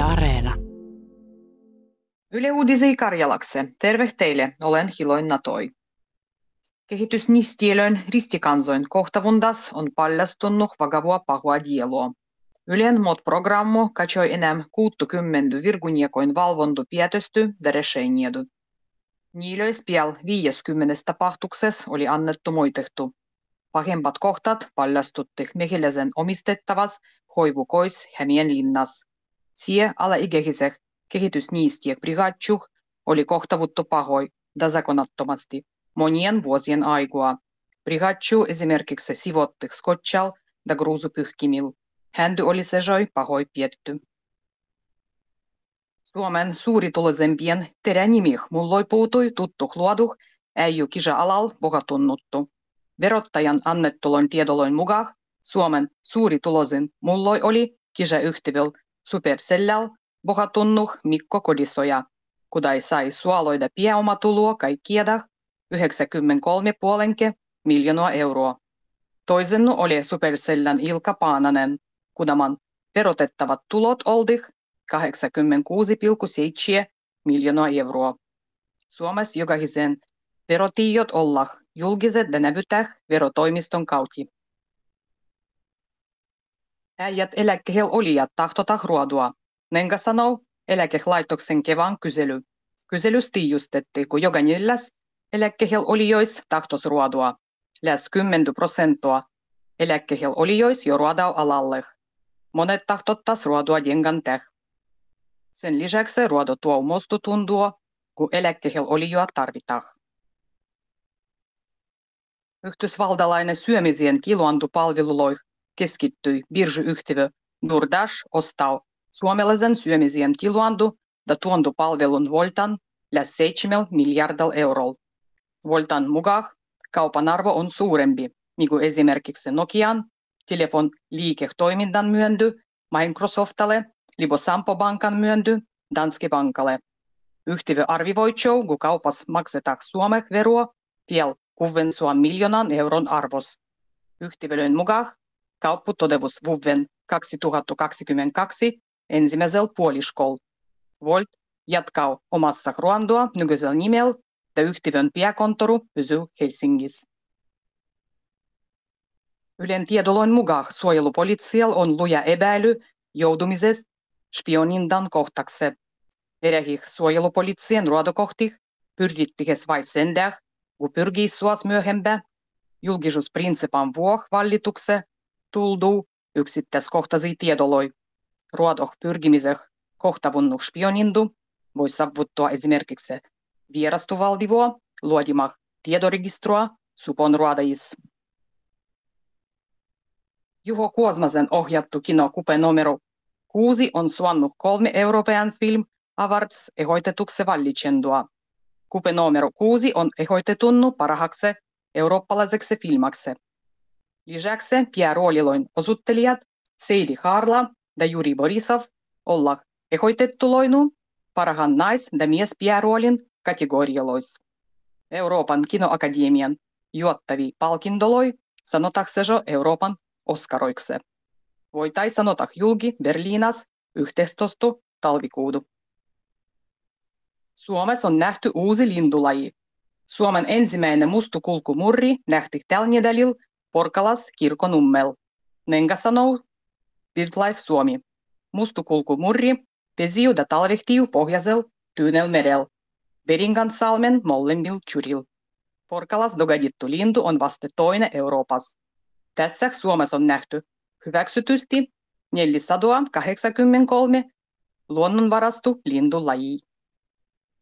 Yle Areena. Yle Uudisi Karjalakse. Terve teille, olen Hiloin Natoi. Kehitysnistielön ristikansoin kohtavundas on paljastunut vakavua pahua dieloa. Ylen mot programmu katsoi enää 60 virguniekoin valvontu pietysty ja reseiniedu. Niilöis piel 50 tapahtuksessa oli annettu moitehtu. Pahempat kohtat paljastutti mehiläisen omistettavas hoivukois Hämien linnas. Sie alaikäisek kehitysniistiek brigatjuh oli kohtavuttu pahoi ja zakonattomasti monien vuosien aikaa. Brigatju esimerkiksi sivotti skotchal ja gruusupyhkimil. Händy oli sejoi pahoi pietty. Suomen suurituloisempien teränimih mulloi puutui tuttu luoduh äijy kisa alal pohatunnuttu. Verottajan annettulon tiedoloin mukaan Suomen suurituloisin mulloi oli kisa yhtivil Supercellal bohatunnuh Mikko Kodisoja, kudai sai suoloida pääomatuloa kaikkiedah 93,5 miljoonaa euroa. Toisennu oli Supercellän Ilka Paananen, kudaman verotettavat tulot oldih 86,7 miljoonaa euroa. Suomessa jokaisen verotiijot olla julkiset ja nävytäh verotoimiston kautta. Äijät eläkkeellä olijat tahtotah ruodua. Nenga sanoo eläkelaitoksen kevään kysely. Kyselys tiijustetti, kun jokainilläs eläkkeellä olijois tahtos ruodua. Läs 10 prosenttia eläkkeellä olijois jo ruodau alalle. Monet tahtottas ruodua jengan täh. Sen lisäksi ruodo tuo mostu tundua, kun eläkkeellä olijoa tarvitaan. Yhdysvaltalainen syömisien kiloantupalveluloih keskittyi birsiyhtiö DoorDash ostaa suomalaisen syömisien kiloantu ja tuontopalvelun Voltan lähes 7 miljardilla eurolla. Voltan mukaan kaupan arvo on suurempi, niin kuin esimerkiksi Nokian telefon liiketoiminnan myönty Microsoftalle, libo Sampo Bankan myönty Danske Bankalle. Yhtiö arvivoi kun kaupas maksetaan Suomen veroa vielä 600 miljoonan euron arvos. Yhtiöiden mukaan kauppu todevus vuoden 2022 ensimmäisellä puoliskolla. Volt jatkaa omassa Ruandoa nykyisellä nimellä ja yhtiön pääkontoru pysyy Helsingissä. Ylen tiedoloin mukaan suojelupolitsialla on luja epäily joutumisesta spionindan kohtaksi. Erähih suojelupolitsien ruodokohtih pyrittihes vain sen kun pyrkii suos myöhempää julkisuusprinsipan vuoh vallitukse tulduu yksittäiskohtaisia tiedoloi. Ruodoh pyrkimiseh kohtavunnuk spionindu voi saavuttaa esimerkiksi vierastuvaldivoa luodimah tiedoregistroa supon ruodajis. Juho Kuosmasen ohjattu kino Kupe numero 6 on suonnut kolme Euroopan film awards ehoitetukse vallicendua. Kupe numero 6 on ehoitetunnu parhaaksi eurooppalaiseksi filmaksi. Lisäksi päärooliloin osuttelijat Seidi Harla ja Juri Borisov olla ehoitettuloinu parhaan nais- ja miespääroolin kategorialois. Euroopan kinoakademian juottavi palkindoloi sanotaksejo Euroopan Oskaroiksi. Voitai sanota julki Berliinas 11. talvikuudu. Suomessa on nähty uusi lindulaji. Suomen ensimmäinen mustukulkumurri nähti tällä Porkalas kirkonummel. Nenga sanoo Wildlife Suomi. Mustukulkumurri pesiu da talvehtiu pohjasel Tyynelmerel. Beringansalmen molemmil tjuril. Porkalas dogadittu lintu on vasta toinen Euroopassa. Tässä Suomessa on nähty hyväksytysti 483 luonnonvarastu lindulaji.